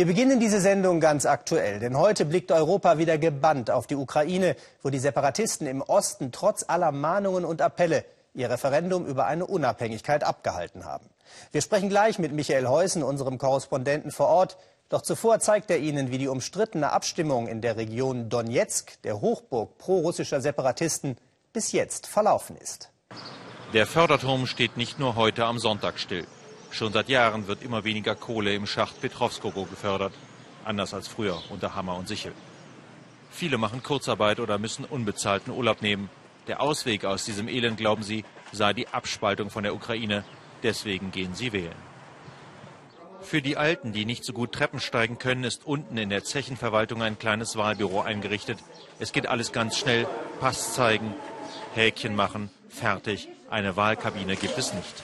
Wir beginnen diese Sendung ganz aktuell, denn heute blickt Europa wieder gebannt auf die Ukraine, wo die Separatisten im Osten trotz aller Mahnungen und Appelle ihr Referendum über eine Unabhängigkeit abgehalten haben. Wir sprechen gleich mit Michael Heusen, unserem Korrespondenten vor Ort. Doch zuvor zeigt er Ihnen, wie die umstrittene Abstimmung in der Region Donetsk, der Hochburg prorussischer Separatisten, bis jetzt verlaufen ist. Der Förderturm steht nicht nur heute am Sonntag still. Schon seit Jahren wird immer weniger Kohle im Schacht Petrovskogo gefördert. Anders als früher unter Hammer und Sichel. Viele machen Kurzarbeit oder müssen unbezahlten Urlaub nehmen. Der Ausweg aus diesem Elend, glauben sie, sei die Abspaltung von der Ukraine. Deswegen gehen sie wählen. Für die Alten, die nicht so gut Treppen steigen können, ist unten in der Zechenverwaltung ein kleines Wahlbüro eingerichtet. Es geht alles ganz schnell. Pass zeigen, Häkchen machen, fertig. Eine Wahlkabine gibt es nicht.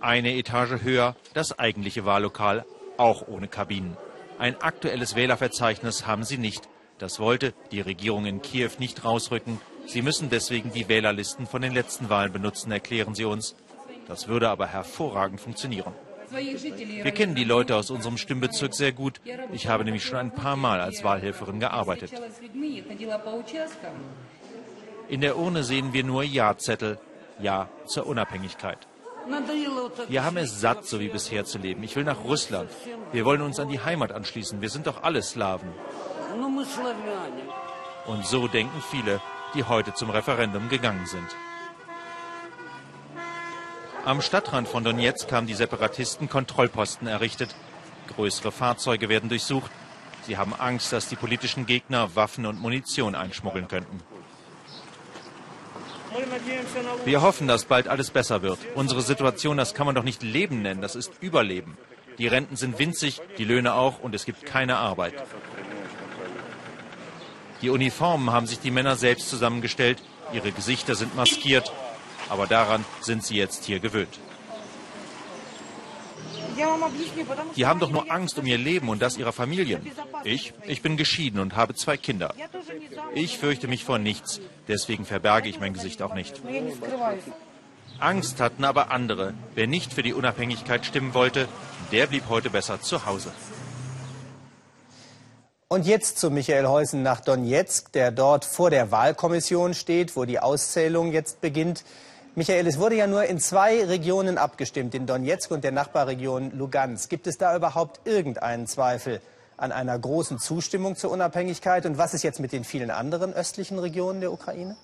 Eine Etage höher das eigentliche Wahllokal, auch ohne Kabinen. Ein aktuelles Wählerverzeichnis haben sie nicht. Das wollte die Regierung in Kiew nicht rausrücken. Sie müssen deswegen die Wählerlisten von den letzten Wahlen benutzen, erklären sie uns. Das würde aber hervorragend funktionieren. Wir kennen die Leute aus unserem Stimmbezirk sehr gut. Ich habe nämlich schon ein paar Mal als Wahlhelferin gearbeitet. In der Urne sehen wir nur Ja-Zettel. Ja zur Unabhängigkeit. Wir haben es satt, so wie bisher zu leben. Ich will nach Russland. Wir wollen uns an die Heimat anschließen. Wir sind doch alle Slawen. Und so denken viele, die heute zum Referendum gegangen sind. Am Stadtrand von Donetsk haben die Separatisten Kontrollposten errichtet. Größere Fahrzeuge werden durchsucht. Sie haben Angst, dass die politischen Gegner Waffen und Munition einschmuggeln könnten. Wir hoffen, dass bald alles besser wird. Unsere Situation, das kann man doch nicht Leben nennen, das ist Überleben. Die Renten sind winzig, die Löhne auch und es gibt keine Arbeit. Die Uniformen haben sich die Männer selbst zusammengestellt, ihre Gesichter sind maskiert, aber daran sind sie jetzt hier gewöhnt. Die haben doch nur Angst um ihr Leben und das ihrer Familien. Ich, ich bin geschieden und habe zwei Kinder. Ich fürchte mich vor nichts, deswegen verberge ich mein Gesicht auch nicht. Angst hatten aber andere. Wer nicht für die Unabhängigkeit stimmen wollte, der blieb heute besser zu Hause. Und jetzt zu Michael Heusen nach Donetsk, der dort vor der Wahlkommission steht, wo die Auszählung jetzt beginnt. Michael, es wurde ja nur in zwei Regionen abgestimmt, in Donetsk und der Nachbarregion Lugansk. Gibt es da überhaupt irgendeinen Zweifel an einer großen Zustimmung zur Unabhängigkeit? Und was ist jetzt mit den vielen anderen östlichen Regionen der Ukraine?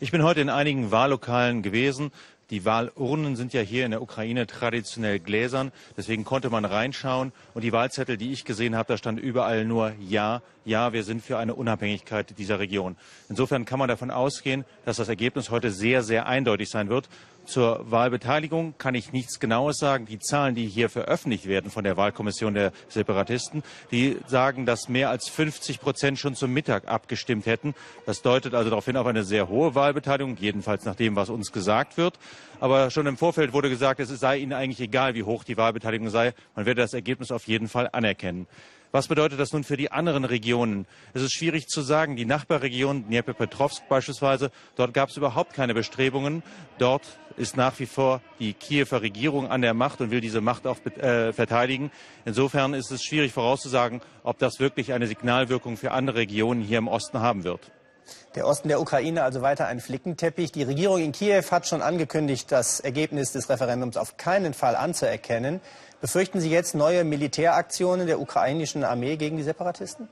Ich bin heute in einigen Wahllokalen gewesen. Die Wahlurnen sind ja hier in der Ukraine traditionell gläsern, deswegen konnte man reinschauen. Und die Wahlzettel, die ich gesehen habe, da stand überall nur Ja, ja, wir sind für eine Unabhängigkeit dieser Region. Insofern kann man davon ausgehen, dass das Ergebnis heute sehr, sehr eindeutig sein wird. Zur Wahlbeteiligung kann ich nichts Genaues sagen. Die Zahlen, die hier veröffentlicht werden von der Wahlkommission der Separatisten, die sagen, dass mehr als 50 Prozent schon zum Mittag abgestimmt hätten. Das deutet also darauf hin auf eine sehr hohe Wahlbeteiligung, jedenfalls nach dem, was uns gesagt wird. Aber schon im Vorfeld wurde gesagt, es sei ihnen eigentlich egal, wie hoch die Wahlbeteiligung sei. Man werde das Ergebnis auf jeden Fall anerkennen. Was bedeutet das nun für die anderen Regionen? Es ist schwierig zu sagen. Die Nachbarregion Dnipropetrovsk beispielsweise, dort gab es überhaupt keine Bestrebungen. Dort ist nach wie vor die Kiewer Regierung an der Macht und will diese Macht auch äh, verteidigen. Insofern ist es schwierig vorauszusagen, ob das wirklich eine Signalwirkung für andere Regionen hier im Osten haben wird. Der Osten der Ukraine also weiter ein Flickenteppich. Die Regierung in Kiew hat schon angekündigt, das Ergebnis des Referendums auf keinen Fall anzuerkennen. Befürchten Sie jetzt neue Militäraktionen der ukrainischen Armee gegen die Separatisten?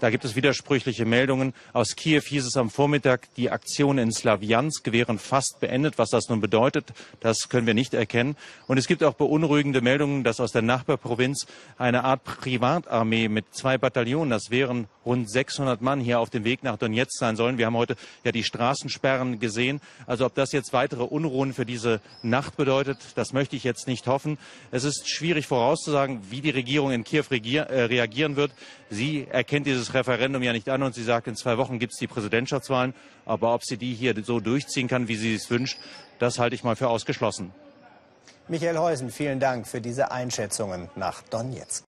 Da gibt es widersprüchliche Meldungen. Aus Kiew hieß es am Vormittag, die Aktionen in Slawiansk wären fast beendet. Was das nun bedeutet, das können wir nicht erkennen. Und es gibt auch beunruhigende Meldungen, dass aus der Nachbarprovinz eine Art Privatarmee mit zwei Bataillonen, das wären rund 600 Mann hier auf dem Weg nach Donetsk sein sollen. Wir haben heute ja die Straßensperren gesehen. Also ob das jetzt weitere Unruhen für diese Nacht bedeutet, das möchte ich jetzt nicht hoffen. Es ist schwierig vorauszusagen, wie die Regierung in Kiew äh, reagieren wird. Sie erkennt dieses Referendum ja nicht an und sie sagt, in zwei Wochen gibt es die Präsidentschaftswahlen. Aber ob sie die hier so durchziehen kann, wie sie es wünscht, das halte ich mal für ausgeschlossen. Michael Heusen, vielen Dank für diese Einschätzungen nach Donetsk.